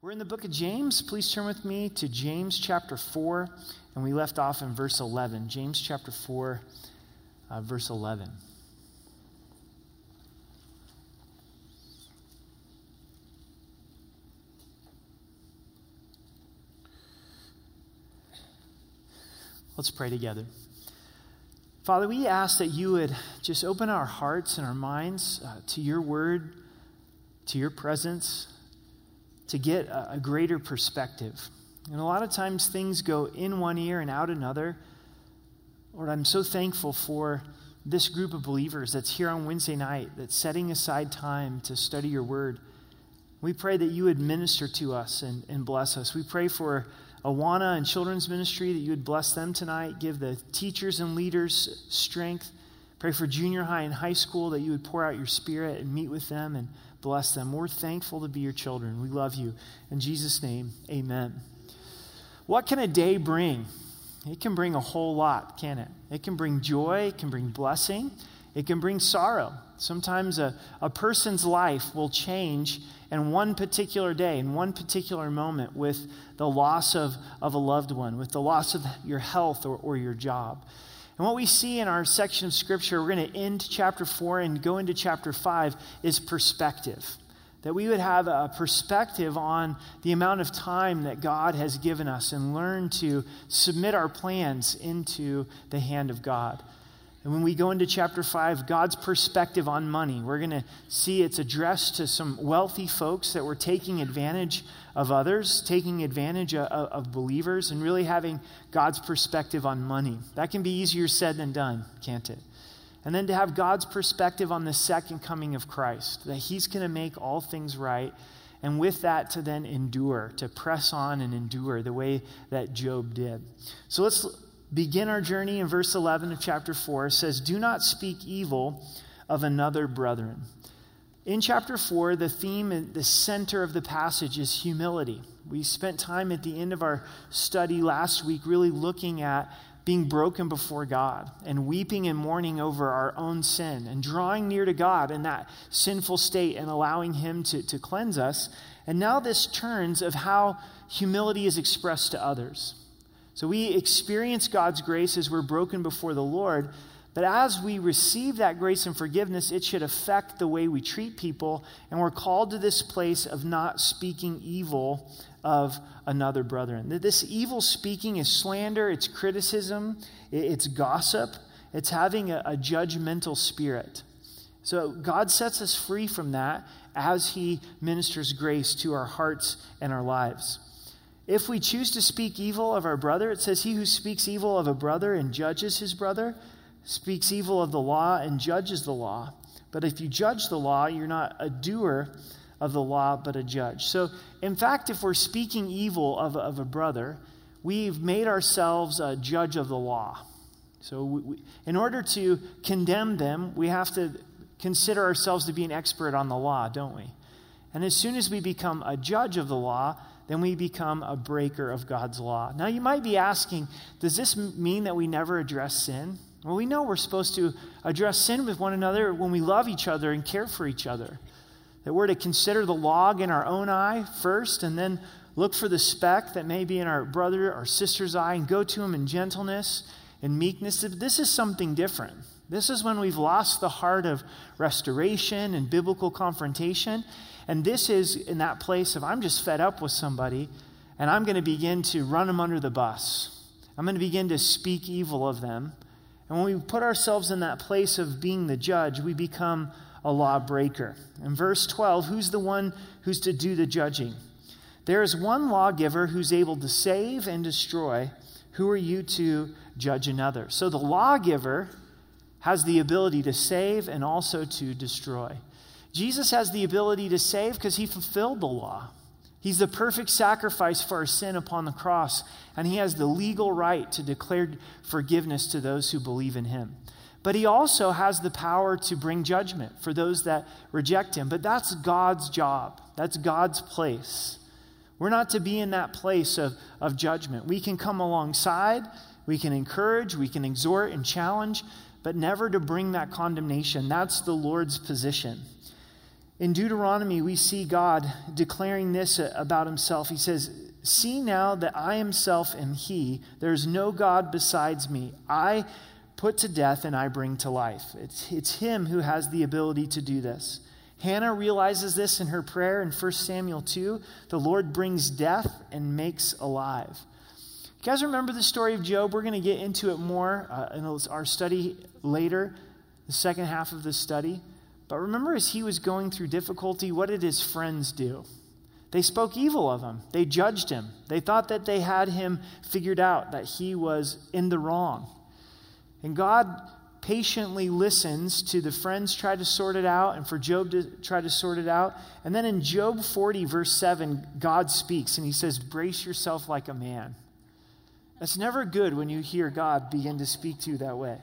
We're in the book of James. Please turn with me to James chapter 4, and we left off in verse 11. James chapter 4, uh, verse 11. Let's pray together. Father, we ask that you would just open our hearts and our minds uh, to your word, to your presence to get a, a greater perspective. And a lot of times things go in one ear and out another. Lord, I'm so thankful for this group of believers that's here on Wednesday night, that's setting aside time to study your word. We pray that you would minister to us and, and bless us. We pray for Awana and children's ministry that you would bless them tonight, give the teachers and leaders strength. Pray for junior high and high school that you would pour out your spirit and meet with them and bless them. We're thankful to be your children. We love you. In Jesus' name, amen. What can a day bring? It can bring a whole lot, can it? It can bring joy, it can bring blessing, it can bring sorrow. Sometimes a, a person's life will change in one particular day, in one particular moment, with the loss of, of a loved one, with the loss of your health or, or your job. And what we see in our section of scripture, we're going to end chapter 4 and go into chapter 5, is perspective. That we would have a perspective on the amount of time that God has given us and learn to submit our plans into the hand of God. And when we go into chapter 5, God's perspective on money, we're going to see it's addressed to some wealthy folks that were taking advantage of others, taking advantage of, of, believers, and really having God's perspective on money. That can be easier said than done, can't it? And then to have God's perspective on the second coming of Christ, that He's going to make all things right. And with that, to then endure, to press on and endure the way that Job did. So let's begin our journey in verse 11 of chapter 4. It says, Do not speak evil of another brethren. In chapter 4, the theme, and the center of the passage is humility. We spent time at the end of our study last week really looking at being broken before God and weeping and mourning over our own sin and drawing near to God in that sinful state and allowing Him to, to cleanse us. And now this turns of how humility is expressed to others. So we experience God's grace as we're broken before the Lord. But as we receive that grace and forgiveness, it should affect the way we treat people. And we're called to this place of not speaking evil of another brethren. This evil speaking is slander, it's criticism, it's gossip, it's having a, a judgmental spirit. So God sets us free from that as He ministers grace to our hearts and our lives. If we choose to speak evil of our brother, it says, He who speaks evil of a brother and judges his brother speaks evil of the law and judges the law. But if you judge the law, you're not a doer of the law, but a judge. So, in fact, if we're speaking evil of, of a brother, we've made ourselves a judge of the law. So, we, we, in order to condemn them, we have to consider ourselves to be an expert on the law, don't we? And as soon as we become a judge of the law, then we become a breaker of God's law. Now, you might be asking, does this mean that we never address sin? Well, we know we're supposed to address sin with one another when we love each other and care for each other. That we're to consider the log in our own eye first and then look for the speck that may be in our brother or sister's eye and go to him in gentleness and meekness. This is something different. This is when we've lost the heart of restoration and biblical confrontation. And this is in that place of I'm just fed up with somebody and I'm going to begin to run them under the bus. I'm going to begin to speak evil of them. And when we put ourselves in that place of being the judge, we become a lawbreaker. In verse 12, who's the one who's to do the judging? There is one lawgiver who's able to save and destroy. Who are you to judge another? So the lawgiver has the ability to save and also to destroy. Jesus has the ability to save because he fulfilled the law. He's the perfect sacrifice for our sin upon the cross, and he has the legal right to declare forgiveness to those who believe in him. But he also has the power to bring judgment for those that reject him. But that's God's job, that's God's place. We're not to be in that place of, of judgment. We can come alongside, we can encourage, we can exhort and challenge, but never to bring that condemnation. That's the Lord's position. In Deuteronomy, we see God declaring this about himself. He says, See now that I himself am He. There is no God besides me. I put to death and I bring to life. It's, it's Him who has the ability to do this. Hannah realizes this in her prayer in 1 Samuel 2. The Lord brings death and makes alive. You guys remember the story of Job? We're going to get into it more uh, in our study later, the second half of the study. But remember, as he was going through difficulty, what did his friends do? They spoke evil of him. They judged him. They thought that they had him figured out, that he was in the wrong. And God patiently listens to the friends try to sort it out and for Job to try to sort it out. And then in Job 40, verse 7, God speaks and he says, Brace yourself like a man. That's never good when you hear God begin to speak to you that way.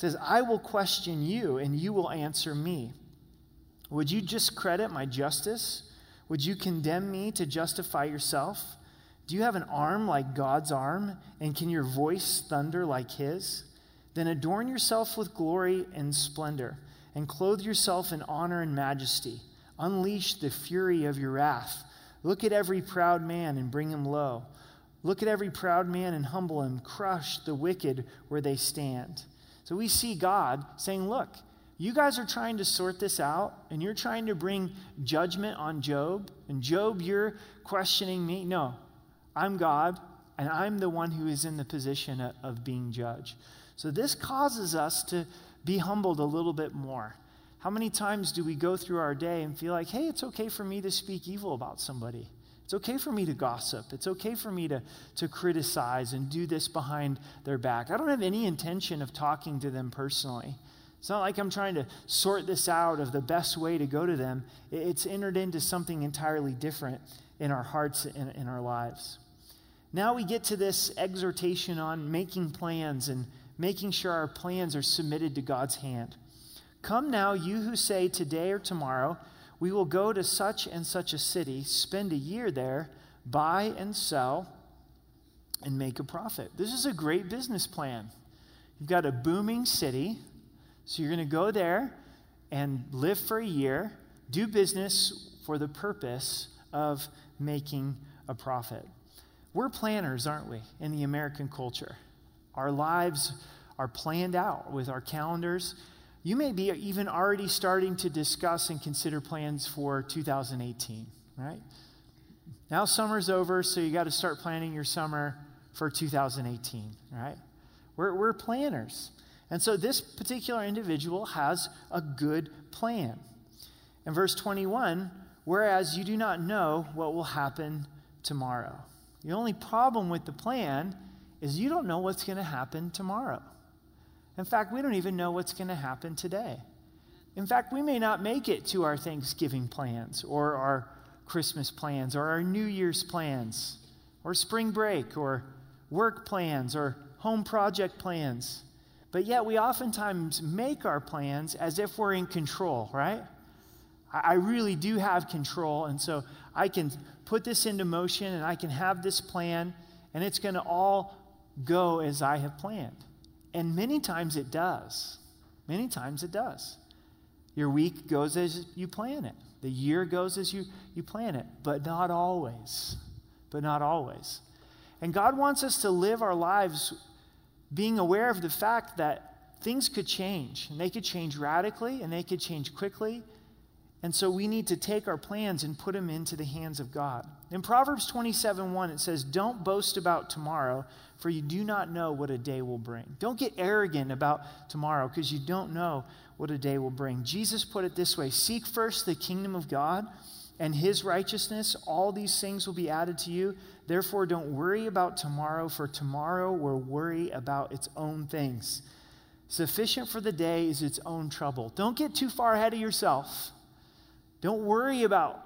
Says, I will question you and you will answer me. Would you discredit my justice? Would you condemn me to justify yourself? Do you have an arm like God's arm? And can your voice thunder like his? Then adorn yourself with glory and splendor, and clothe yourself in honor and majesty. Unleash the fury of your wrath. Look at every proud man and bring him low. Look at every proud man and humble him. Crush the wicked where they stand. So we see God saying, Look, you guys are trying to sort this out, and you're trying to bring judgment on Job. And Job, you're questioning me. No, I'm God, and I'm the one who is in the position of being judge. So this causes us to be humbled a little bit more. How many times do we go through our day and feel like, hey, it's okay for me to speak evil about somebody? It's okay for me to gossip. It's okay for me to, to criticize and do this behind their back. I don't have any intention of talking to them personally. It's not like I'm trying to sort this out of the best way to go to them. It's entered into something entirely different in our hearts and in our lives. Now we get to this exhortation on making plans and making sure our plans are submitted to God's hand. Come now, you who say today or tomorrow, we will go to such and such a city, spend a year there, buy and sell, and make a profit. This is a great business plan. You've got a booming city, so you're going to go there and live for a year, do business for the purpose of making a profit. We're planners, aren't we, in the American culture? Our lives are planned out with our calendars. You may be even already starting to discuss and consider plans for 2018, right? Now summer's over, so you got to start planning your summer for 2018, right? We're, we're planners. And so this particular individual has a good plan. In verse 21, whereas you do not know what will happen tomorrow. The only problem with the plan is you don't know what's going to happen tomorrow. In fact, we don't even know what's going to happen today. In fact, we may not make it to our Thanksgiving plans or our Christmas plans or our New Year's plans or spring break or work plans or home project plans. But yet, we oftentimes make our plans as if we're in control, right? I really do have control, and so I can put this into motion and I can have this plan, and it's going to all go as I have planned. And many times it does. Many times it does. Your week goes as you plan it, the year goes as you, you plan it, but not always. But not always. And God wants us to live our lives being aware of the fact that things could change, and they could change radically, and they could change quickly. And so we need to take our plans and put them into the hands of God. In Proverbs 27 1, it says, Don't boast about tomorrow, for you do not know what a day will bring. Don't get arrogant about tomorrow because you don't know what a day will bring. Jesus put it this way Seek first the kingdom of God and his righteousness. All these things will be added to you. Therefore, don't worry about tomorrow, for tomorrow will worry about its own things. Sufficient for the day is its own trouble. Don't get too far ahead of yourself. Don't worry about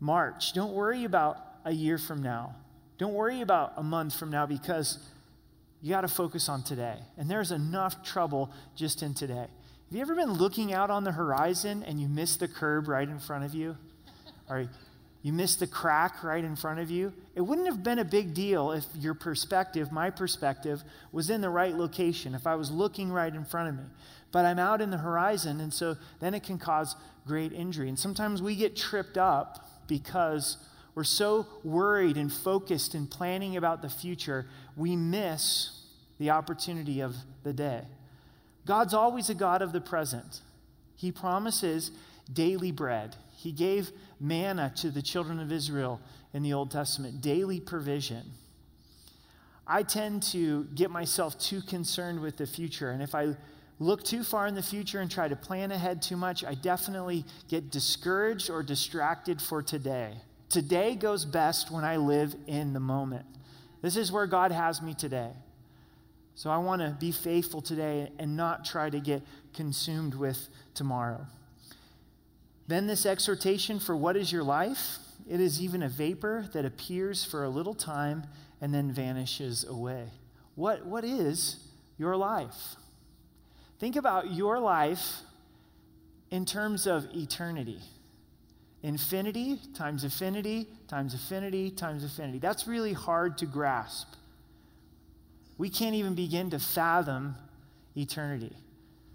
March. Don't worry about a year from now. Don't worry about a month from now because you got to focus on today. And there's enough trouble just in today. Have you ever been looking out on the horizon and you miss the curb right in front of you? Or you miss the crack right in front of you. It wouldn't have been a big deal if your perspective, my perspective, was in the right location, if I was looking right in front of me. But I'm out in the horizon, and so then it can cause great injury. And sometimes we get tripped up because we're so worried and focused and planning about the future, we miss the opportunity of the day. God's always a God of the present. He promises daily bread. He gave manna to the children of Israel in the Old Testament, daily provision. I tend to get myself too concerned with the future. And if I look too far in the future and try to plan ahead too much, I definitely get discouraged or distracted for today. Today goes best when I live in the moment. This is where God has me today. So I want to be faithful today and not try to get consumed with tomorrow. Then, this exhortation for what is your life? It is even a vapor that appears for a little time and then vanishes away. What, what is your life? Think about your life in terms of eternity. Infinity times affinity times affinity times affinity. That's really hard to grasp. We can't even begin to fathom eternity.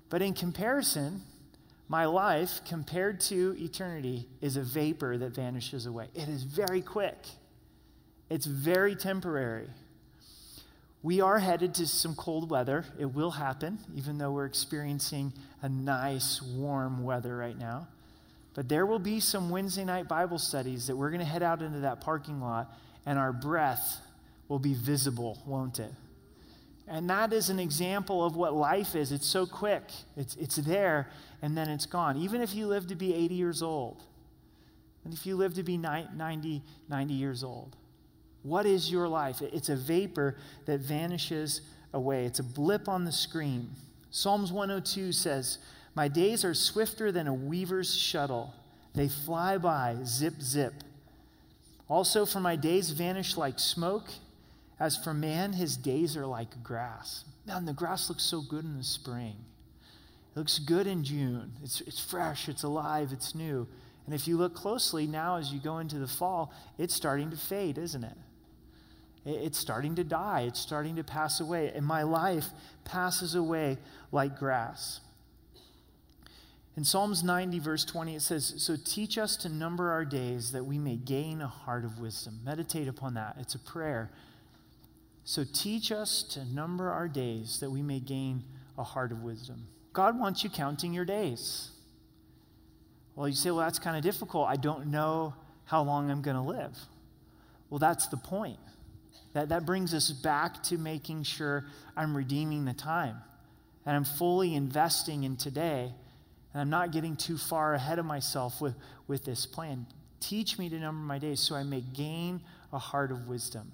But in comparison, my life, compared to eternity, is a vapor that vanishes away. It is very quick, it's very temporary. We are headed to some cold weather. It will happen, even though we're experiencing a nice, warm weather right now. But there will be some Wednesday night Bible studies that we're going to head out into that parking lot, and our breath will be visible, won't it? And that is an example of what life is. It's so quick, it's, it's there, and then it's gone. Even if you live to be 80 years old, and if you live to be 90, 90 years old, what is your life? It's a vapor that vanishes away, it's a blip on the screen. Psalms 102 says, My days are swifter than a weaver's shuttle, they fly by, zip, zip. Also, for my days vanish like smoke as for man, his days are like grass. Man, the grass looks so good in the spring. It looks good in June. It's, it's fresh, it's alive, it's new. And if you look closely now as you go into the fall, it's starting to fade, isn't it? It's starting to die. It's starting to pass away. And my life passes away like grass. In Psalms 90, verse 20, it says, So teach us to number our days that we may gain a heart of wisdom. Meditate upon that. It's a prayer so teach us to number our days that we may gain a heart of wisdom. God wants you counting your days. Well, you say, well, that's kind of difficult. I don't know how long I'm going to live. Well, that's the point. That, that brings us back to making sure I'm redeeming the time and I'm fully investing in today and I'm not getting too far ahead of myself with, with this plan. Teach me to number my days so I may gain a heart of wisdom.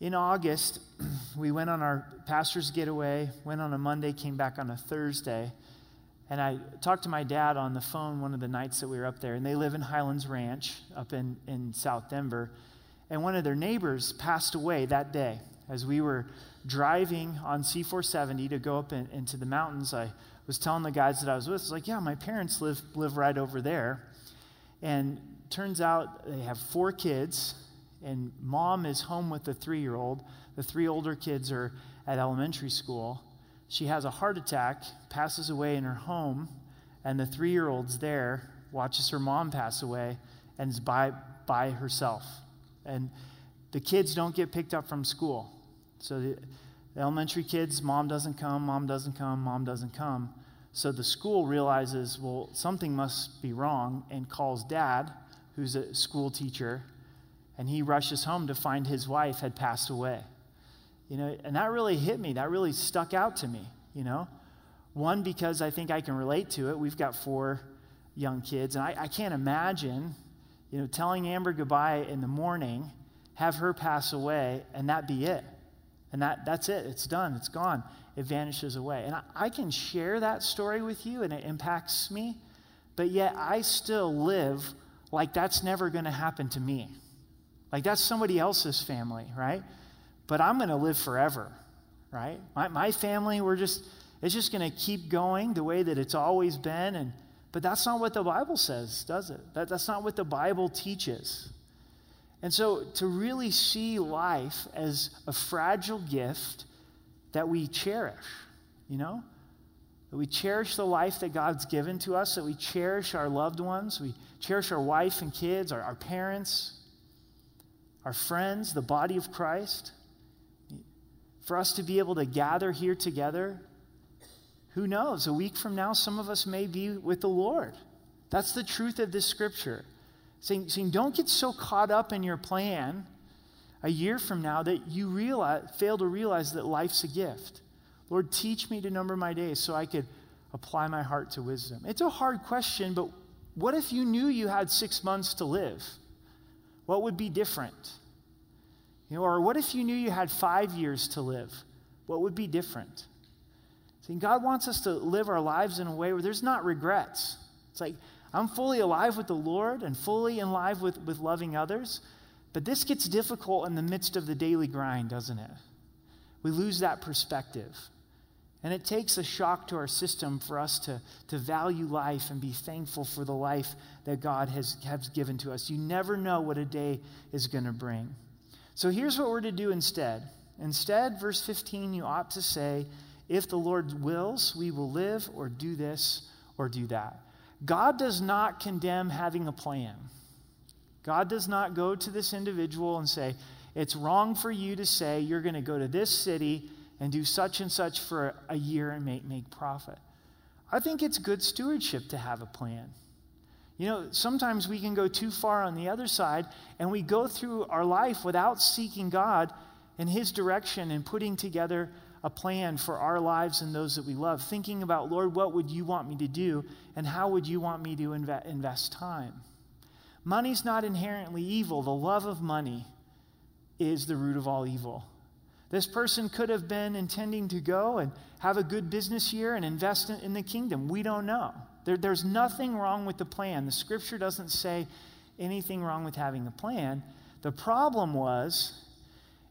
In August, we went on our pastor's getaway, went on a Monday, came back on a Thursday. And I talked to my dad on the phone one of the nights that we were up there. And they live in Highlands Ranch up in, in South Denver. And one of their neighbors passed away that day. As we were driving on C470 to go up in, into the mountains, I was telling the guys that I was with, I was like, yeah, my parents live, live right over there. And turns out they have four kids and mom is home with the three year old. The three older kids are at elementary school. She has a heart attack, passes away in her home, and the three year old's there, watches her mom pass away, and is by, by herself. And the kids don't get picked up from school. So the, the elementary kids, mom doesn't come, mom doesn't come, mom doesn't come. So the school realizes, well, something must be wrong, and calls dad, who's a school teacher, and he rushes home to find his wife had passed away. You know, and that really hit me. That really stuck out to me, you know. One, because I think I can relate to it. We've got four young kids, and I, I can't imagine, you know, telling Amber goodbye in the morning, have her pass away, and that be it. And that, that's it. It's done. It's gone. It vanishes away. And I, I can share that story with you, and it impacts me, but yet I still live like that's never going to happen to me. Like that's somebody else's family, right? But I'm going to live forever, right? My, my family, we're just, it's just going to keep going the way that it's always been. And But that's not what the Bible says, does it? That, that's not what the Bible teaches. And so to really see life as a fragile gift that we cherish, you know? That we cherish the life that God's given to us, that we cherish our loved ones, we cherish our wife and kids, our, our parents, our friends, the body of Christ. For us to be able to gather here together, who knows? A week from now, some of us may be with the Lord. That's the truth of this scripture. Saying, saying don't get so caught up in your plan a year from now that you realize, fail to realize that life's a gift. Lord, teach me to number my days so I could apply my heart to wisdom. It's a hard question, but what if you knew you had six months to live? What would be different? You know, or what if you knew you had five years to live? What would be different? See, God wants us to live our lives in a way where there's not regrets. It's like, I'm fully alive with the Lord and fully in with, with loving others, but this gets difficult in the midst of the daily grind, doesn't it? We lose that perspective. And it takes a shock to our system for us to, to value life and be thankful for the life that God has, has given to us. You never know what a day is going to bring. So here's what we're to do instead. Instead, verse 15, you ought to say, If the Lord wills, we will live or do this or do that. God does not condemn having a plan. God does not go to this individual and say, It's wrong for you to say you're going to go to this city and do such and such for a year and make, make profit. I think it's good stewardship to have a plan. You know, sometimes we can go too far on the other side and we go through our life without seeking God in His direction and putting together a plan for our lives and those that we love, thinking about, Lord, what would you want me to do and how would you want me to inve- invest time? Money's not inherently evil. The love of money is the root of all evil. This person could have been intending to go and have a good business year and invest in, the kingdom. We don't know. There, there's nothing wrong with the plan. The scripture doesn't say anything wrong with having a plan. The problem was,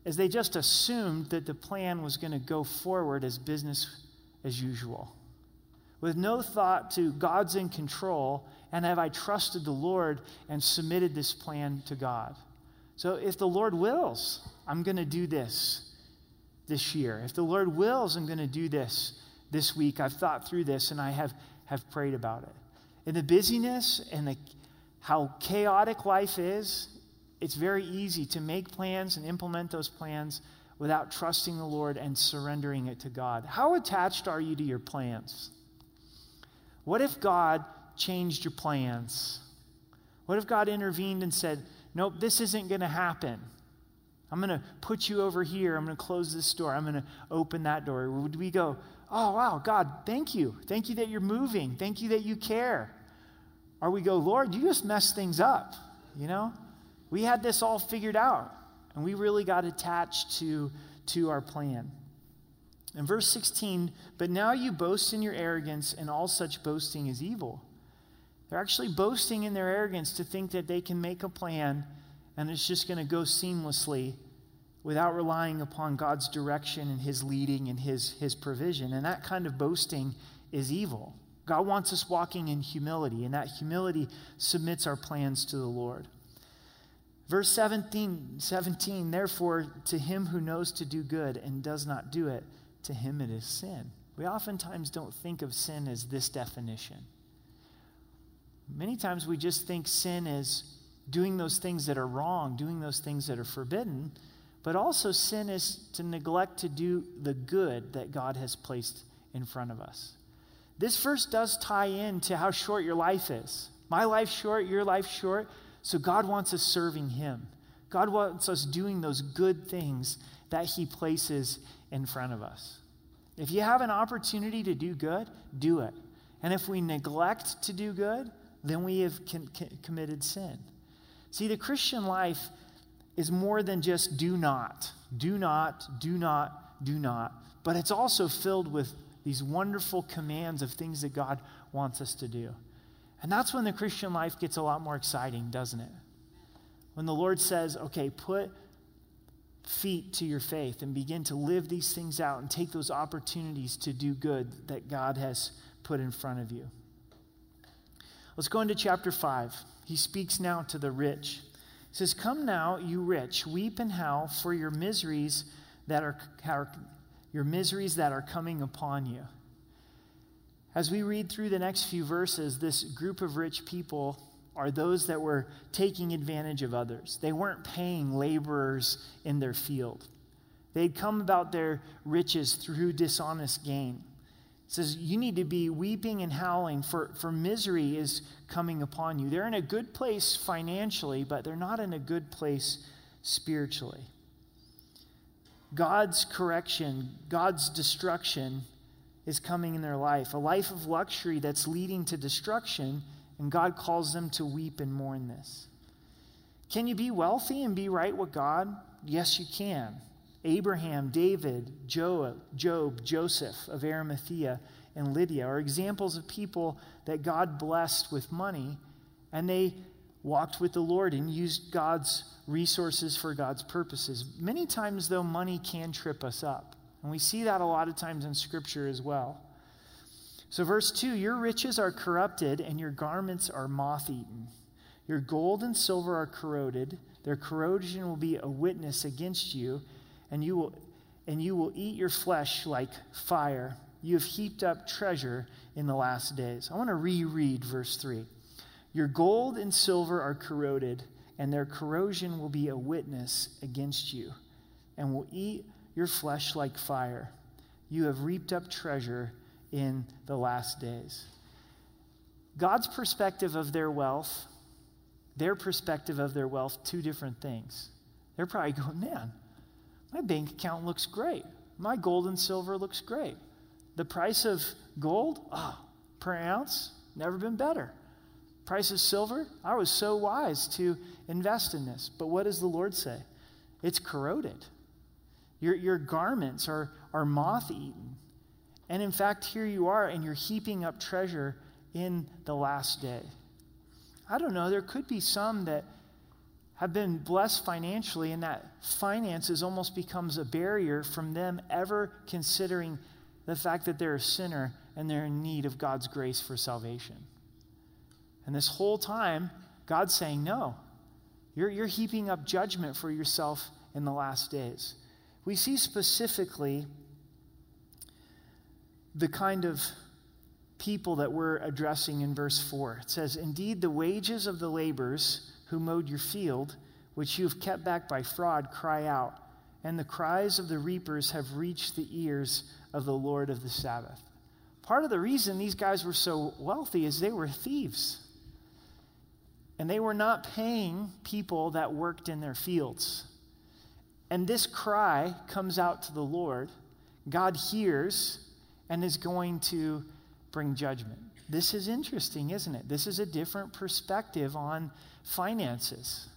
is they just assumed that the plan was going to go forward as business as usual. With no thought to God's in control, and have I trusted the Lord and submitted this plan to God? So if the Lord wills, I'm going to do this this year. If the Lord wills, I'm going to do this this week. I've thought through this and I have, have prayed about it. In the busyness and the, how chaotic life is, it's very easy to make plans and implement those plans without trusting the Lord and surrendering it to God. How attached are you to your plans? What if God changed your plans? What if God intervened and said, Nope, this isn't going to happen? I'm going to put you over here. I'm going to close this door. I'm going to open that door. Would we go, oh, wow, God, thank you. Thank you that you're moving. Thank you that you care. Or we go, Lord, you just messed things up. You know, we had this all figured out, and we really got attached to, to our plan. In verse 16, but now you boast in your arrogance, and all such boasting is evil. They're actually boasting in their arrogance to think that they can make a plan and it's just going to go seamlessly without relying upon God's direction and His leading and His, His provision. And that kind of boasting is evil. God wants us walking in humility, and that humility submits our plans to the Lord. Verse 17, 17 Therefore, to him who knows to do good and does not do it, to him it is sin. We oftentimes don't think of sin as this definition. Many times we just think sin is doing those things that are wrong, doing those things that are forbidden. But also, sin is to neglect to do the good that God has placed in front of us. This verse does tie in to how short your life is. My life short, your life short. So God wants us serving Him. God wants us doing those good things that He places in front of us. If you have an opportunity to do good, do it. And if we neglect to do good, then we have committed sin. See, the Christian life is more than just do not, do not, do not, do not, but it's also filled with these wonderful commands of things that God wants us to do. And that's when the Christian life gets a lot more exciting, doesn't it? When the Lord says, okay, put feet to your faith and begin to live these things out and take those opportunities to do good that God has put in front of you. Let's go into chapter 5. He speaks now to the rich. He says, Come now, you rich, weep and howl for your miseries that are, are your miseries that are coming upon you. As we read through the next few verses, this group of rich people are those that were taking advantage of others. They weren't paying laborers in their field. They'd come about their riches through dishonest gain. It says, You need to be weeping and howling, for, for misery is coming upon you. They're in a good place financially, but they're not in a good place spiritually. God's correction, God's destruction is coming in their life. A life of luxury that's leading to destruction, and God calls them to weep and mourn this. Can you be wealthy and be right with God? Yes, you can. Abraham, David, Job, Joseph of Arimathea, and Lydia are examples of people that God blessed with money, and they walked with the Lord and used God's resources for God's purposes. Many times, though, money can trip us up. And we see that a lot of times in Scripture as well. So, verse 2 Your riches are corrupted, and your garments are moth eaten. Your gold and silver are corroded. Their corrosion will be a witness against you, and you will, and you will eat your flesh like fire. You have heaped up treasure in the last days. I want to reread verse 3. Your gold and silver are corroded, and their corrosion will be a witness against you, and will eat your flesh like fire. You have reaped up treasure in the last days. God's perspective of their wealth, their perspective of their wealth, two different things. They're probably going, man, my bank account looks great. My gold and silver looks great. The price of gold, oh, per ounce, never been better price of silver, I was so wise to invest in this. But what does the Lord say? It's corroded. Your, your garments are, are moth eaten. And in fact, here you are, and you're heaping up treasure in the last day. I don't know, there could be some that have been blessed financially, and that finances almost becomes a barrier from them ever considering the fact that they're a sinner and they're in need of God's grace for salvation. And this whole time, God's saying, No, you're, you're heaping up judgment for yourself in the last days. We see specifically the kind of people that we're addressing in verse 4. It says, Indeed, the wages of the laborers who mowed your field, which you have kept back by fraud, cry out, and the cries of the reapers have reached the ears of the Lord of the Sabbath. Part of the reason these guys were so wealthy is they were thieves. And they were not paying people that worked in their fields. And this cry comes out to the Lord. God hears and is going to bring judgment. This is interesting, isn't it? This is a different perspective on finances.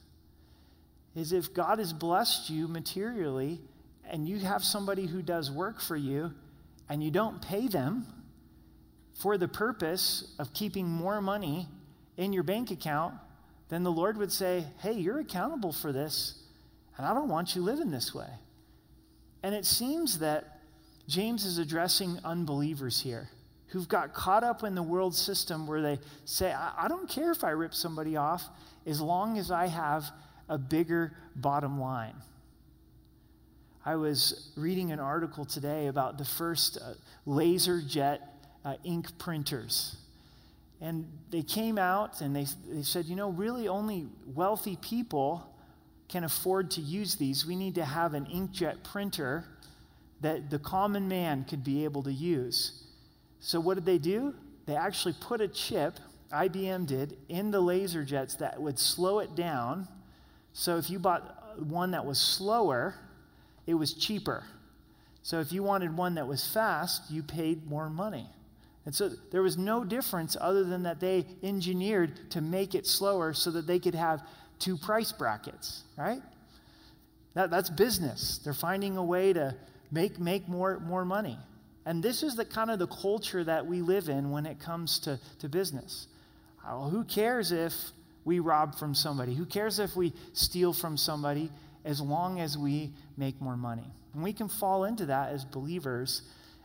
Is if God has blessed you materially and you have somebody who does work for you and you don't pay them for the purpose of keeping more money in your bank account, then the Lord would say, Hey, you're accountable for this, and I don't want you living this way. And it seems that James is addressing unbelievers here who've got caught up in the world system where they say, I, I don't care if I rip somebody off as long as I have a bigger bottom line. I was reading an article today about the first uh, laser jet uh, ink printers. And they came out and they, they said, you know, really only wealthy people can afford to use these. We need to have an inkjet printer that the common man could be able to use. So, what did they do? They actually put a chip, IBM did, in the laser jets that would slow it down. So, if you bought one that was slower, it was cheaper. So, if you wanted one that was fast, you paid more money. And so there was no difference other than that they engineered to make it slower so that they could have two price brackets, right? That, that's business. They're finding a way to make, make more, more money. And this is the kind of the culture that we live in when it comes to, to business. Uh, well, who cares if we rob from somebody? Who cares if we steal from somebody as long as we make more money? And we can fall into that as believers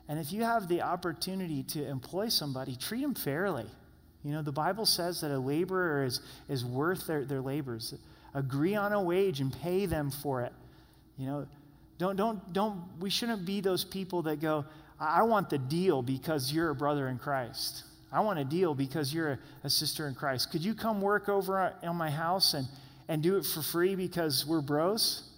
and if you have the opportunity to employ somebody, treat them fairly. You know, the Bible says that a laborer is, is worth their, their labors. Agree on a wage and pay them for it. You know, don't, don't, don't, we shouldn't be those people that go, I want the deal because you're a brother in Christ. I want a deal because you're a, a sister in Christ. Could you come work over on my house and, and do it for free because we're bros?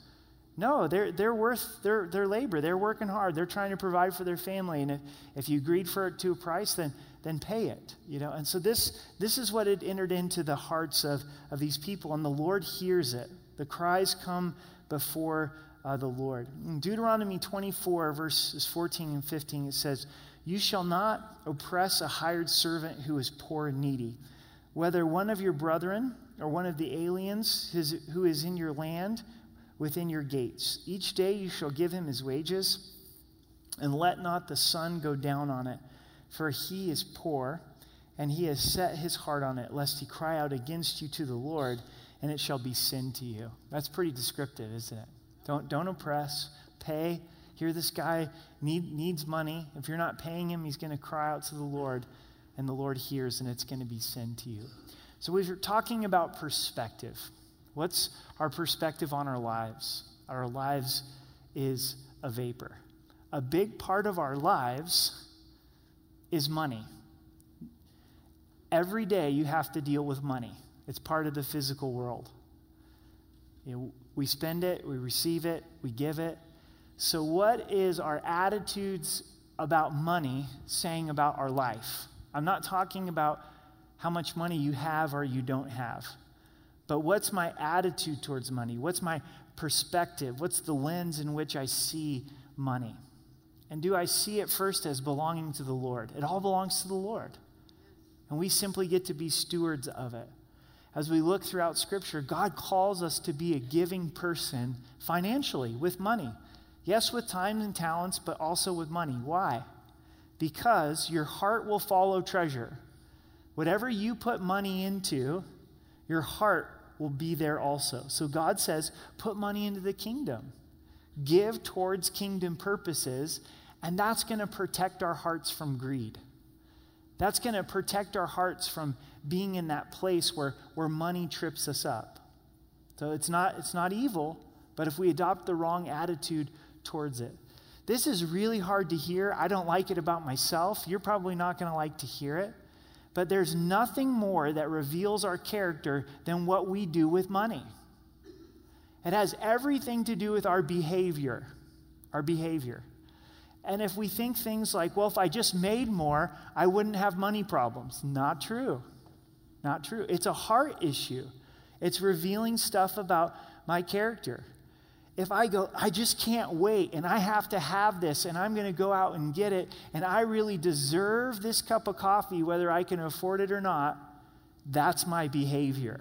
No, they're, they're worth their, their labor. They're working hard. They're trying to provide for their family. And if, if you agreed for it to a price, then, then pay it. You know? And so this, this is what had entered into the hearts of, of these people. And the Lord hears it. The cries come before uh, the Lord. In Deuteronomy 24, verses 14 and 15, it says, You shall not oppress a hired servant who is poor and needy, whether one of your brethren or one of the aliens who is in your land within your gates. Each day you shall give him his wages, and let not the sun go down on it, for he is poor, and he has set his heart on it, lest he cry out against you to the Lord, and it shall be sin to you. That's pretty descriptive, isn't it? Don't, don't oppress, pay. Here, this guy need, needs money. If you're not paying him, he's going to cry out to the Lord, and the Lord hears, and it's going to be sin to you. So, we're talking about perspective. What's our perspective on our lives? Our lives is a vapor. A big part of our lives is money. Every day you have to deal with money, it's part of the physical world. You know, we spend it, we receive it, we give it. So, what is our attitudes about money saying about our life? I'm not talking about how much money you have or you don't have. But what's my attitude towards money? What's my perspective? What's the lens in which I see money? And do I see it first as belonging to the Lord? It all belongs to the Lord. And we simply get to be stewards of it. As we look throughout Scripture, God calls us to be a giving person financially with money. Yes, with time and talents, but also with money. Why? Because your heart will follow treasure. Whatever you put money into, your heart will be there also. So God says, put money into the kingdom, give towards kingdom purposes, and that's going to protect our hearts from greed. That's going to protect our hearts from being in that place where, where money trips us up. So it's not, it's not evil, but if we adopt the wrong attitude towards it. This is really hard to hear. I don't like it about myself. You're probably not going to like to hear it. But there's nothing more that reveals our character than what we do with money. It has everything to do with our behavior. Our behavior. And if we think things like, well, if I just made more, I wouldn't have money problems. Not true. Not true. It's a heart issue. It's revealing stuff about my character if I go, I just can't wait and I have to have this and I'm going to go out and get it and I really deserve this cup of coffee, whether I can afford it or not, that's my behavior.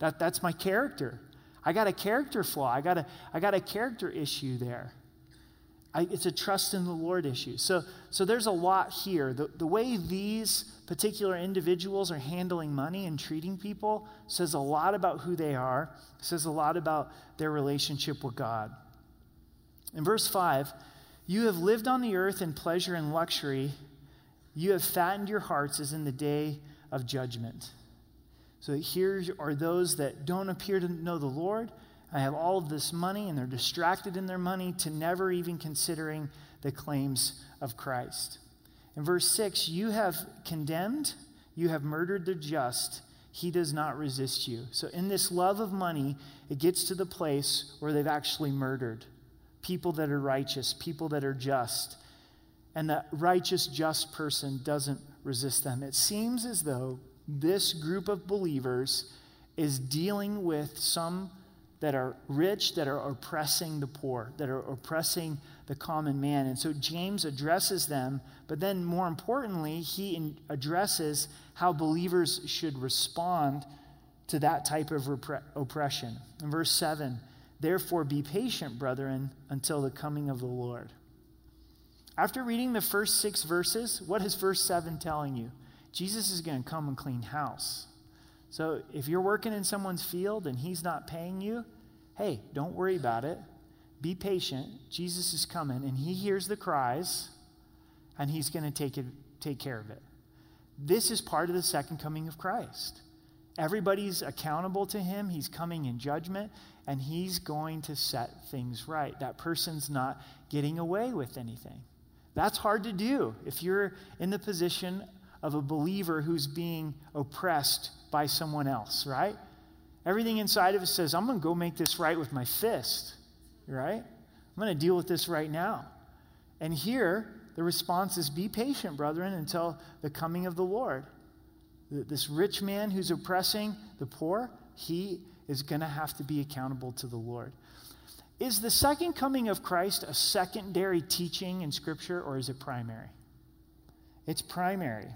That, that's my character. I got a character flaw. I got a, I got a character issue there. I, it's a trust in the Lord issue. So, so there's a lot here. The, the way these particular individuals are handling money and treating people says a lot about who they are, says a lot about their relationship with God. In verse 5, you have lived on the earth in pleasure and luxury. You have fattened your hearts as in the day of judgment. So here are those that don't appear to know the Lord I have all of this money, and they're distracted in their money to never even considering the claims of Christ. In verse 6, you have condemned, you have murdered the just. He does not resist you. So, in this love of money, it gets to the place where they've actually murdered people that are righteous, people that are just. And the righteous, just person doesn't resist them. It seems as though this group of believers is dealing with some that are rich, that are oppressing the poor, that are oppressing the common man. And so James addresses them, but then more importantly, he addresses how believers should respond to that type of repre- oppression. In verse 7, therefore be patient, brethren, until the coming of the Lord. After reading the first six verses, what is verse 7 telling you? Jesus is going to come and clean house. So if you're working in someone's field and he's not paying you, hey, don't worry about it. Be patient. Jesus is coming and he hears the cries and he's going to take it take care of it. This is part of the second coming of Christ. Everybody's accountable to him. He's coming in judgment and he's going to set things right. That person's not getting away with anything. That's hard to do if you're in the position of a believer who's being oppressed by someone else, right? Everything inside of us says, I'm going to go make this right with my fist, right? I'm going to deal with this right now. And here, the response is be patient, brethren, until the coming of the Lord. This rich man who's oppressing the poor, he is going to have to be accountable to the Lord. Is the second coming of Christ a secondary teaching in Scripture or is it primary? It's primary.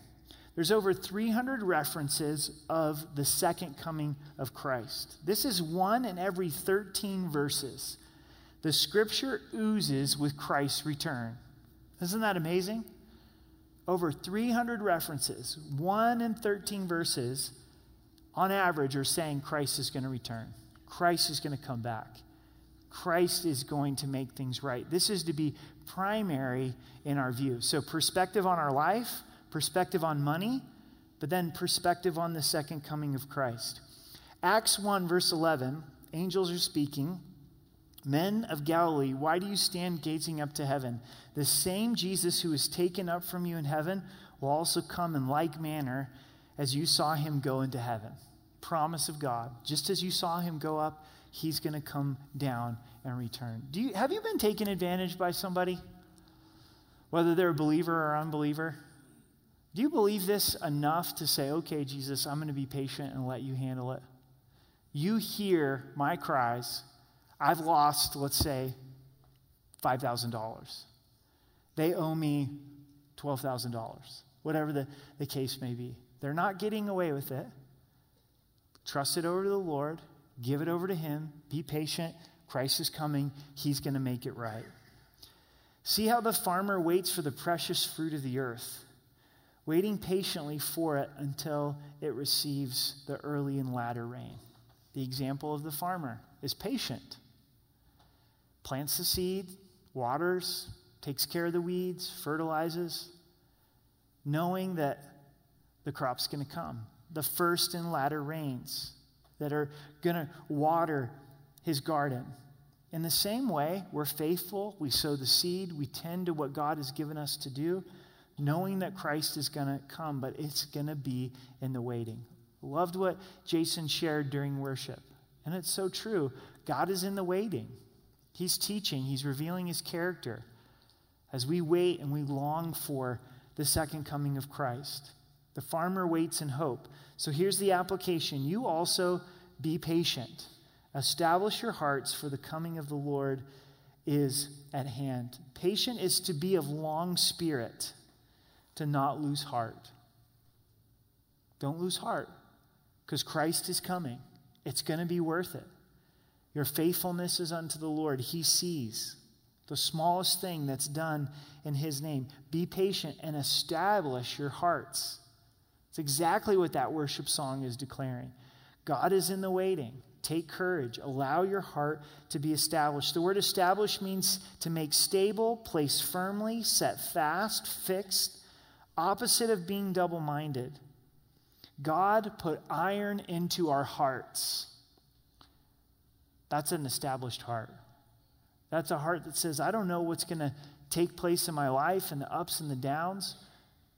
There's over 300 references of the second coming of Christ. This is one in every 13 verses. The Scripture oozes with Christ's return. Isn't that amazing? Over 300 references, 1 in 13 verses, on average, are saying Christ is going to return. Christ is going to come back. Christ is going to make things right. This is to be primary in our view. So, perspective on our life, perspective on money, but then perspective on the second coming of Christ. Acts 1, verse 11, angels are speaking. Men of Galilee, why do you stand gazing up to heaven? The same Jesus who was taken up from you in heaven will also come in like manner as you saw him go into heaven. Promise of God. Just as you saw him go up, he's going to come down and return. Do you, have you been taken advantage by somebody? Whether they're a believer or unbeliever? Do you believe this enough to say, okay, Jesus, I'm going to be patient and let you handle it? You hear my cries I've lost, let's say, $5,000. They owe me $12,000, whatever the, the case may be. They're not getting away with it. Trust it over to the Lord, give it over to Him, be patient. Christ is coming, He's going to make it right. See how the farmer waits for the precious fruit of the earth, waiting patiently for it until it receives the early and latter rain. The example of the farmer is patient plants the seed, waters, takes care of the weeds, fertilizes, knowing that the crop's going to come. The first and latter rains that are going to water his garden. In the same way, we're faithful, we sow the seed, we tend to what God has given us to do, knowing that Christ is going to come, but it's going to be in the waiting. Loved what Jason shared during worship. And it's so true. God is in the waiting. He's teaching, He's revealing His character as we wait and we long for the second coming of Christ. The farmer waits in hope. So here's the application you also be patient. Establish your hearts, for the coming of the Lord is at hand. Patient is to be of long spirit, to not lose heart. Don't lose heart, because Christ is coming. It's going to be worth it. Your faithfulness is unto the Lord. He sees the smallest thing that's done in His name. Be patient and establish your hearts. It's exactly what that worship song is declaring. God is in the waiting. Take courage. Allow your heart to be established. The word establish means to make stable, place firmly, set fast, fixed, opposite of being double minded. God put iron into our hearts. That's an established heart. That's a heart that says, I don't know what's going to take place in my life and the ups and the downs,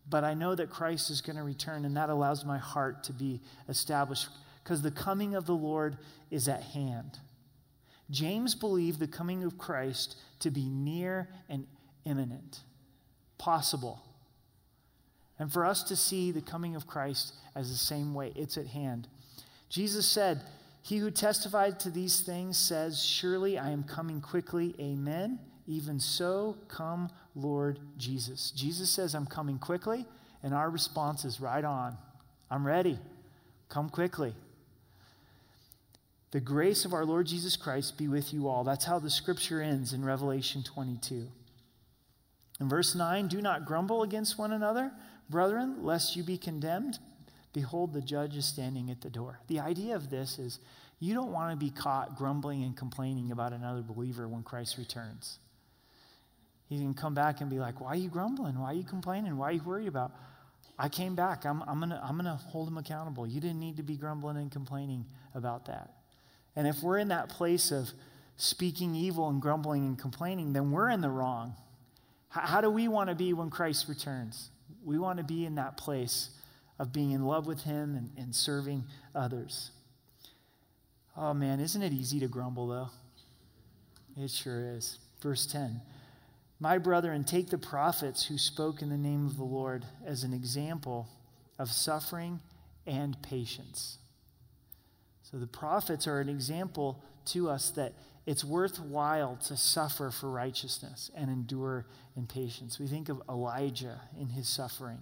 but I know that Christ is going to return, and that allows my heart to be established because the coming of the Lord is at hand. James believed the coming of Christ to be near and imminent, possible. And for us to see the coming of Christ as the same way, it's at hand. Jesus said, he who testified to these things says, Surely I am coming quickly. Amen. Even so, come, Lord Jesus. Jesus says, I'm coming quickly. And our response is right on. I'm ready. Come quickly. The grace of our Lord Jesus Christ be with you all. That's how the scripture ends in Revelation 22. In verse 9, do not grumble against one another, brethren, lest you be condemned. Behold, the judge is standing at the door. The idea of this is you don't want to be caught grumbling and complaining about another believer when Christ returns. He can come back and be like, Why are you grumbling? Why are you complaining? Why are you worried about? I came back. I'm, I'm going to I'm to hold him accountable. You didn't need to be grumbling and complaining about that. And if we're in that place of speaking evil and grumbling and complaining, then we're in the wrong. How do we want to be when Christ returns? We want to be in that place of being in love with Him and, and serving others. Oh man, isn't it easy to grumble though? It sure is. Verse 10 My brethren, take the prophets who spoke in the name of the Lord as an example of suffering and patience. So the prophets are an example to us that it's worthwhile to suffer for righteousness and endure in patience. We think of Elijah in his suffering.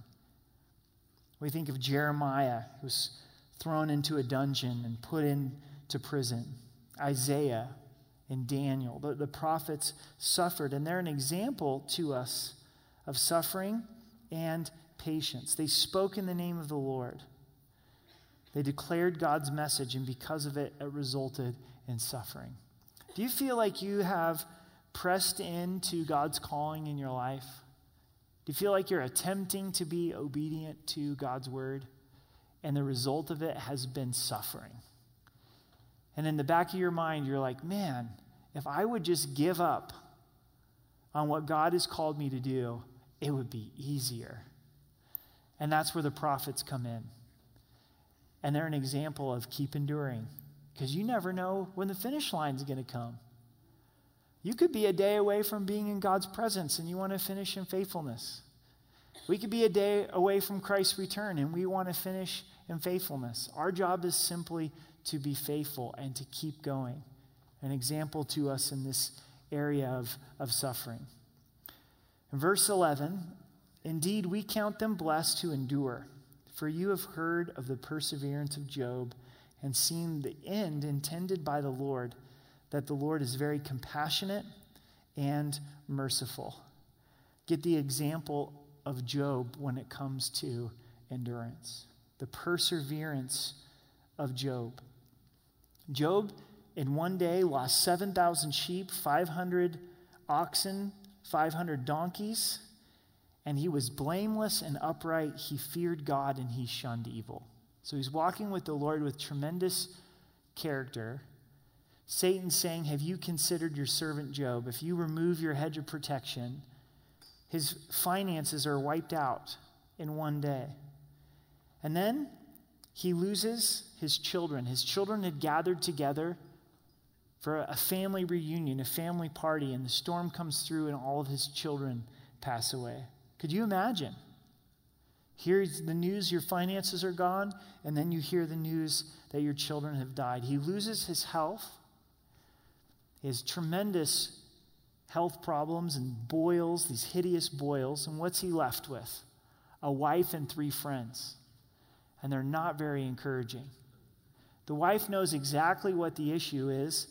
We think of Jeremiah, who was thrown into a dungeon and put into prison. Isaiah and Daniel. The, the prophets suffered, and they're an example to us of suffering and patience. They spoke in the name of the Lord. They declared God's message, and because of it, it resulted in suffering. Do you feel like you have pressed into God's calling in your life? Do you feel like you're attempting to be obedient to God's word, and the result of it has been suffering? And in the back of your mind, you're like, man, if I would just give up on what God has called me to do, it would be easier. And that's where the prophets come in. And they're an example of keep enduring because you never know when the finish line is going to come. You could be a day away from being in God's presence and you want to finish in faithfulness. We could be a day away from Christ's return and we want to finish in faithfulness. Our job is simply to be faithful and to keep going. An example to us in this area of, of suffering. In verse 11, indeed, we count them blessed who endure, for you have heard of the perseverance of Job and seen the end intended by the Lord, that the Lord is very compassionate and merciful. Get the example of Job when it comes to endurance, the perseverance of Job. Job, in one day, lost 7,000 sheep, 500 oxen, 500 donkeys, and he was blameless and upright. He feared God and he shunned evil. So he's walking with the Lord with tremendous character. Satan saying, Have you considered your servant Job? If you remove your hedge of protection, his finances are wiped out in one day. And then he loses his children. His children had gathered together for a family reunion, a family party, and the storm comes through and all of his children pass away. Could you imagine? Here's the news your finances are gone, and then you hear the news that your children have died. He loses his health, he has tremendous health problems and boils, these hideous boils. And what's he left with? A wife and three friends and they're not very encouraging. The wife knows exactly what the issue is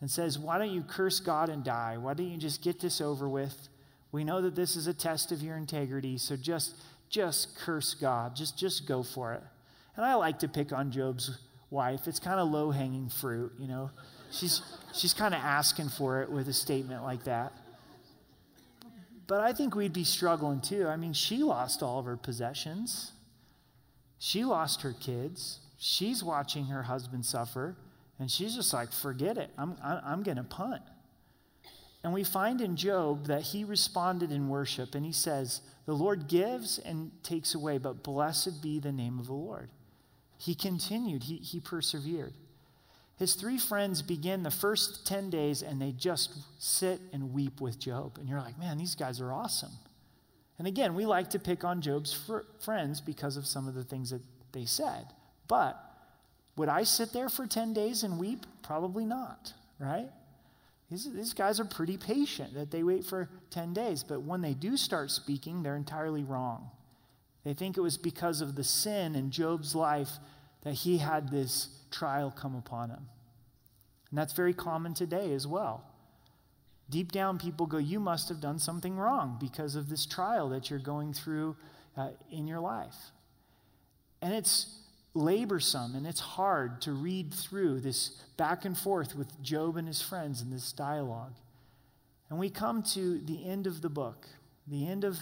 and says, Why don't you curse God and die? Why don't you just get this over with? We know that this is a test of your integrity, so just just curse God. Just just go for it. And I like to pick on Job's wife. It's kind of low-hanging fruit, you know. She's she's kind of asking for it with a statement like that. But I think we'd be struggling too. I mean, she lost all of her possessions. She lost her kids. She's watching her husband suffer, and she's just like, forget it. I'm, I'm going to punt. And we find in Job that he responded in worship, and he says, The Lord gives and takes away, but blessed be the name of the Lord. He continued, he, he persevered. His three friends begin the first 10 days, and they just sit and weep with Job. And you're like, man, these guys are awesome. And again, we like to pick on Job's fr- friends because of some of the things that they said. But would I sit there for 10 days and weep? Probably not, right? These, these guys are pretty patient that they wait for 10 days. But when they do start speaking, they're entirely wrong. They think it was because of the sin in Job's life that he had this trial come upon him. And that's very common today as well. Deep down, people go, You must have done something wrong because of this trial that you're going through uh, in your life. And it's laborsome and it's hard to read through this back and forth with Job and his friends in this dialogue. And we come to the end of the book, the end of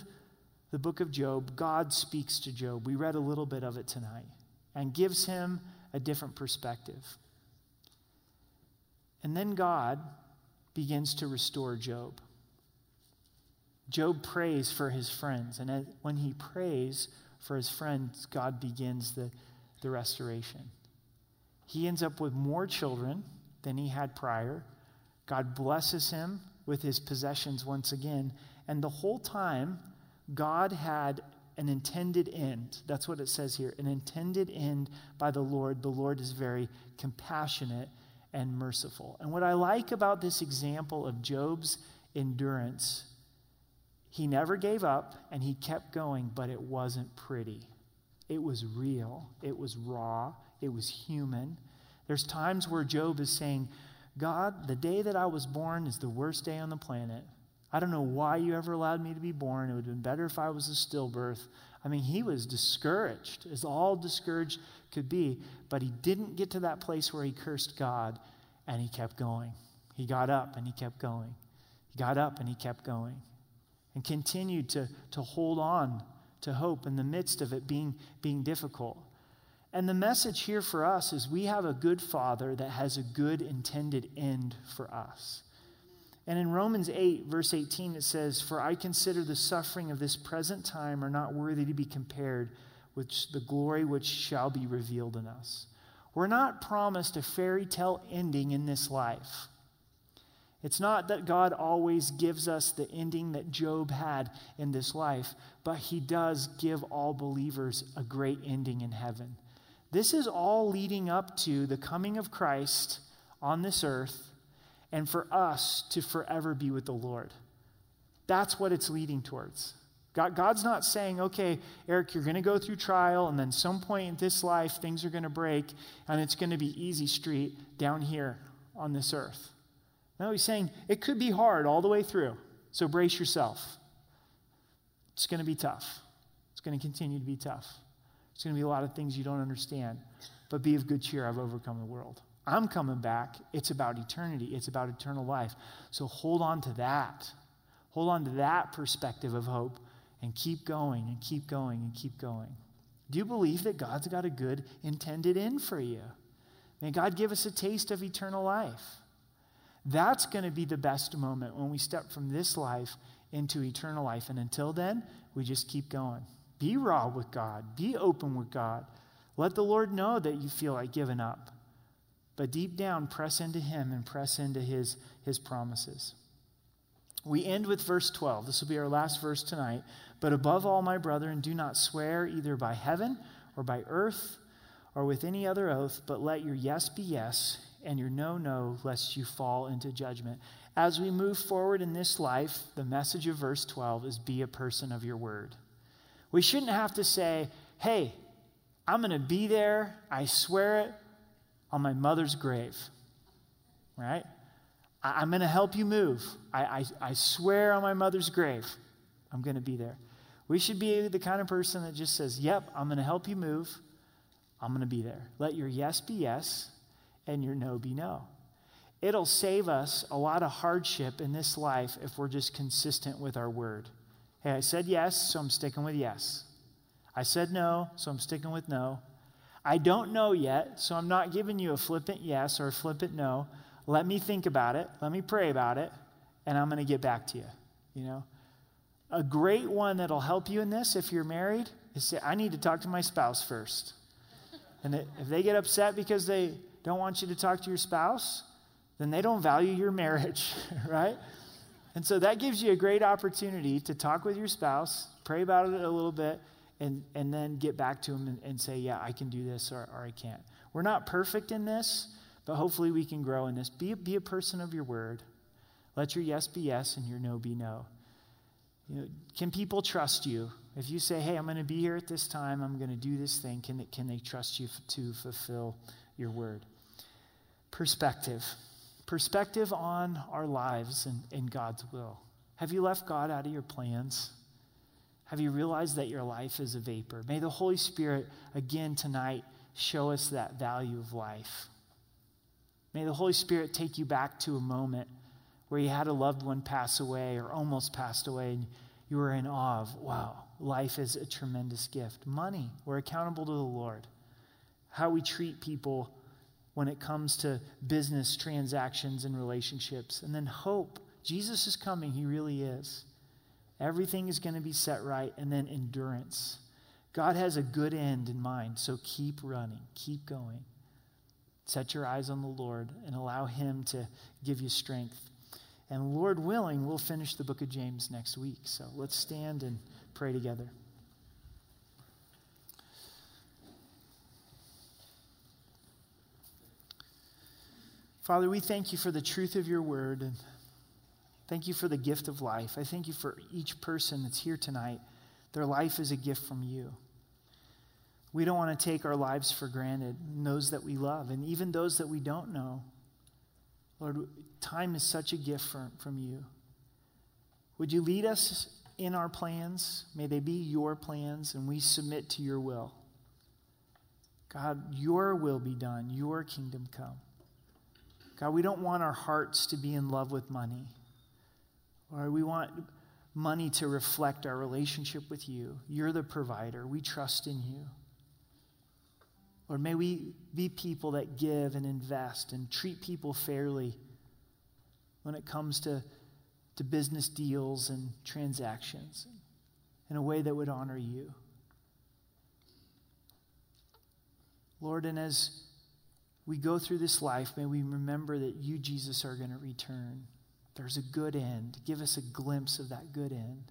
the book of Job, God speaks to Job. We read a little bit of it tonight and gives him a different perspective. And then God begins to restore Job. Job prays for his friends, and when he prays for his friends, God begins the, the restoration. He ends up with more children than he had prior. God blesses him with his possessions once again. And the whole time, God had an intended end. That's what it says here an intended end by the Lord. The Lord is very compassionate and merciful. And what I like about this example of Job's endurance, he never gave up and he kept going, but it wasn't pretty. It was real, it was raw, it was human. There's times where Job is saying, God, the day that I was born is the worst day on the planet. I don't know why you ever allowed me to be born. It would have been better if I was a stillbirth. I mean, he was discouraged, as all discouraged could be, but he didn't get to that place where he cursed God and he kept going. He got up and he kept going. He got up and he kept going and continued to, to hold on to hope in the midst of it being, being difficult. And the message here for us is we have a good father that has a good intended end for us. And in Romans 8, verse 18, it says, For I consider the suffering of this present time are not worthy to be compared with the glory which shall be revealed in us. We're not promised a fairy tale ending in this life. It's not that God always gives us the ending that Job had in this life, but He does give all believers a great ending in heaven. This is all leading up to the coming of Christ on this earth and for us to forever be with the Lord. That's what it's leading towards. God, God's not saying, okay, Eric, you're going to go through trial, and then some point in this life, things are going to break, and it's going to be easy street down here on this earth. No, he's saying it could be hard all the way through. So brace yourself. It's going to be tough. It's going to continue to be tough. It's going to be a lot of things you don't understand. But be of good cheer. I've overcome the world. I'm coming back. It's about eternity, it's about eternal life. So hold on to that. Hold on to that perspective of hope and keep going and keep going and keep going. Do you believe that God's got a good intended end for you? May God give us a taste of eternal life. That's going to be the best moment when we step from this life into eternal life. And until then, we just keep going. Be raw with God, be open with God. Let the Lord know that you feel like giving up. But deep down, press into Him and press into His, his promises. We end with verse 12. This will be our last verse tonight. But above all, my brethren, do not swear either by heaven or by earth or with any other oath, but let your yes be yes and your no, no, lest you fall into judgment. As we move forward in this life, the message of verse 12 is be a person of your word. We shouldn't have to say, hey, I'm going to be there, I swear it, on my mother's grave, right? I, am going to help you move. I, I, I swear on my mother's grave, I'm going to be there. We should be the kind of person that just says, Yep, I'm going to help you move. I'm going to be there. Let your yes be yes and your no be no. It'll save us a lot of hardship in this life if we're just consistent with our word. Hey, I said yes, so I'm sticking with yes. I said no, so I'm sticking with no. I don't know yet, so I'm not giving you a flippant yes or a flippant no. Let me think about it. Let me pray about it, and I'm going to get back to you. You know, a great one that'll help you in this if you're married is say, I need to talk to my spouse first. And if they get upset because they don't want you to talk to your spouse, then they don't value your marriage, right? And so that gives you a great opportunity to talk with your spouse, pray about it a little bit, and, and then get back to him and, and say, yeah, I can do this or, or I can't. We're not perfect in this, but hopefully we can grow in this. Be, be a person of your word. Let your yes be yes and your no be no. You know, can people trust you? If you say, hey, I'm going to be here at this time, I'm going to do this thing, can they, can they trust you f- to fulfill your word? Perspective. Perspective on our lives and, and God's will. Have you left God out of your plans? Have you realized that your life is a vapor? May the Holy Spirit again tonight show us that value of life. May the Holy Spirit take you back to a moment where you had a loved one pass away or almost passed away, and you were in awe of, wow, life is a tremendous gift. Money, we're accountable to the Lord. How we treat people when it comes to business transactions and relationships. And then hope. Jesus is coming, He really is. Everything is going to be set right. And then endurance. God has a good end in mind, so keep running, keep going. Set your eyes on the Lord and allow Him to give you strength. And Lord willing, we'll finish the book of James next week. So let's stand and pray together. Father, we thank you for the truth of your word and thank you for the gift of life. I thank you for each person that's here tonight. Their life is a gift from you. We don't want to take our lives for granted, those that we love, and even those that we don't know. Lord, time is such a gift from you. Would you lead us in our plans? May they be your plans, and we submit to your will. God, your will be done, your kingdom come. God, we don't want our hearts to be in love with money. Or we want money to reflect our relationship with you. You're the provider. We trust in you. Lord, may we be people that give and invest and treat people fairly when it comes to, to business deals and transactions in a way that would honor you. Lord, and as we go through this life, may we remember that you, Jesus, are going to return. There's a good end. Give us a glimpse of that good end.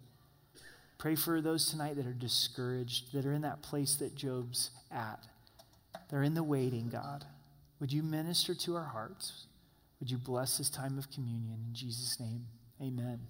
Pray for those tonight that are discouraged, that are in that place that Job's at. They're in the waiting, God. Would you minister to our hearts? Would you bless this time of communion? In Jesus' name, amen.